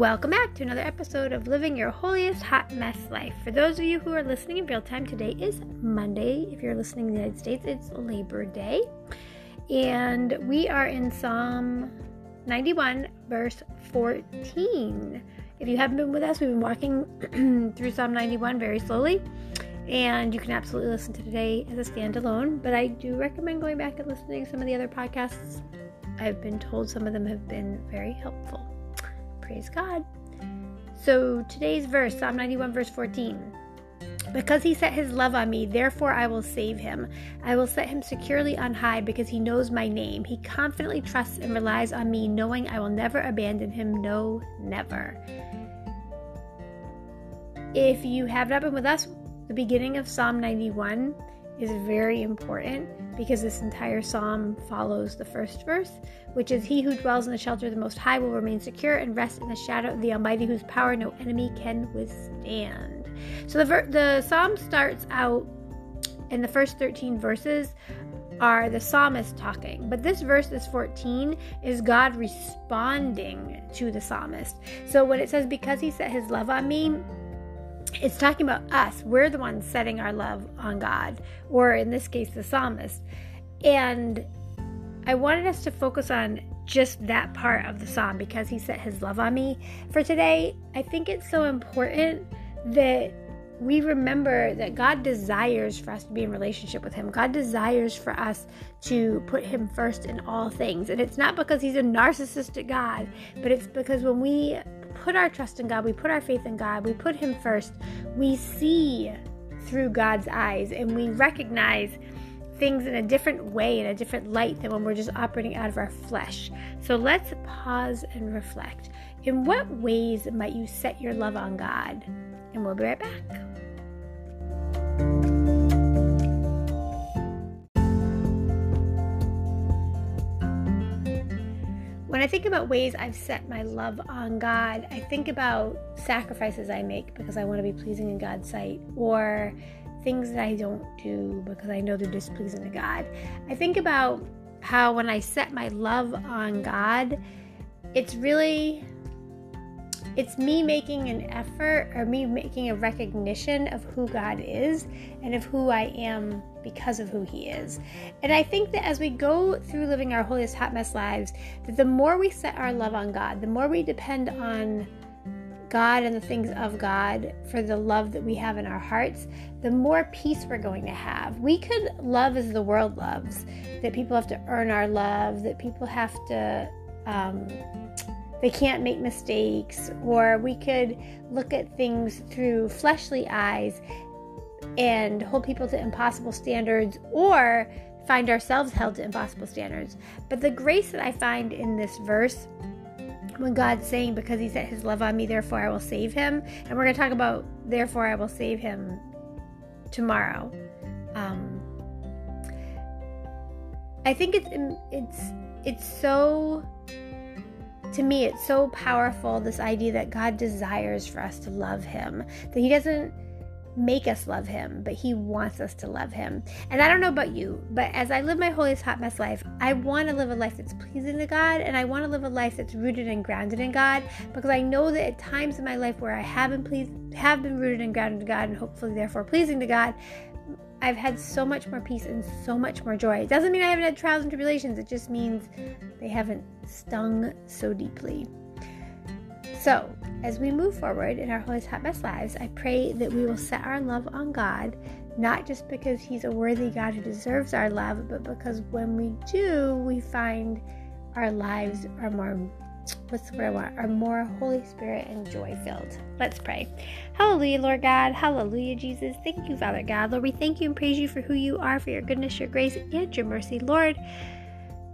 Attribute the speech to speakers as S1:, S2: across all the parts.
S1: Welcome back to another episode of Living Your Holiest Hot Mess Life. For those of you who are listening in real time, today is Monday. If you're listening in the United States, it's Labor Day. And we are in Psalm 91, verse 14. If you haven't been with us, we've been walking through Psalm 91 very slowly. And you can absolutely listen to today as a standalone, but I do recommend going back and listening to some of the other podcasts. I've been told some of them have been very helpful. Praise God. So today's verse, Psalm 91, verse 14. Because he set his love on me, therefore I will save him. I will set him securely on high because he knows my name. He confidently trusts and relies on me, knowing I will never abandon him. No, never. If you have not been with us, the beginning of Psalm 91 is very important because this entire psalm follows the first verse, which is He who dwells in the shelter of the Most High will remain secure and rest in the shadow of the Almighty, whose power no enemy can withstand. So the, ver- the psalm starts out in the first 13 verses are the psalmist talking. But this verse, this 14, is God responding to the psalmist. So when it says, Because he set his love on me, it's talking about us. We're the ones setting our love on God, or in this case, the psalmist. And I wanted us to focus on just that part of the psalm because he set his love on me. For today, I think it's so important that we remember that God desires for us to be in relationship with Him. God desires for us to put Him first in all things. And it's not because He's a narcissistic God, but it's because when we put our trust in God, we put our faith in God, we put Him first, we see through God's eyes and we recognize things in a different way, in a different light than when we're just operating out of our flesh. So let's pause and reflect. In what ways might you set your love on God? And we'll be right back. When I think about ways I've set my love on God, I think about sacrifices I make because I want to be pleasing in God's sight, or things that I don't do because I know they're displeasing to God. I think about how when I set my love on God, it's really it's me making an effort or me making a recognition of who God is and of who I am because of who He is. And I think that as we go through living our holiest hot mess lives, that the more we set our love on God, the more we depend on God and the things of God for the love that we have in our hearts, the more peace we're going to have. We could love as the world loves, that people have to earn our love, that people have to um, they can't make mistakes, or we could look at things through fleshly eyes and hold people to impossible standards, or find ourselves held to impossible standards. But the grace that I find in this verse, when God's saying, Because he set his love on me, therefore I will save him, and we're going to talk about, therefore I will save him tomorrow. Um, I think it's it's it's so to me, it's so powerful this idea that God desires for us to love Him, that He doesn't make us love Him, but He wants us to love Him. And I don't know about you, but as I live my holiest hot mess life, I want to live a life that's pleasing to God, and I want to live a life that's rooted and grounded in God, because I know that at times in my life where I have been pleased, have been rooted and grounded in God, and hopefully therefore pleasing to God, I've had so much more peace and so much more joy. It doesn't mean I haven't had trials and tribulations, it just means they haven't stung so deeply. So, as we move forward in our Holy Hot best lives, I pray that we will set our love on God, not just because He's a worthy God who deserves our love, but because when we do, we find our lives are more what's the word I want? Are more Holy Spirit and joy filled. Let's pray. Hallelujah, Lord God. Hallelujah, Jesus. Thank you, Father God. Lord, we thank you and praise you for who you are, for your goodness, your grace, and your mercy. Lord,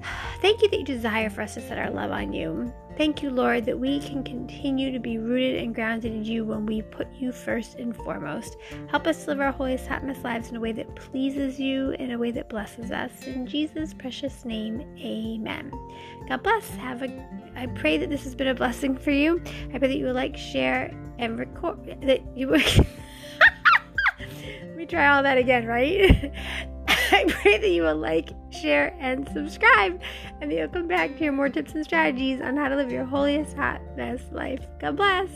S1: thank you that you desire for us to set our love on you. Thank you, Lord, that we can continue to be rooted and grounded in you when we put you first and foremost. Help us live our holiest, happiest lives in a way that pleases you, in a way that blesses us. In Jesus' precious name, amen. God bless. Have a I pray that this has been a blessing for you. I pray that you will like, share, and record that you would Let me try all that again, right? I pray that you will like, share, and subscribe, and that you'll come back to hear more tips and strategies on how to live your holiest, hot, best life. God bless.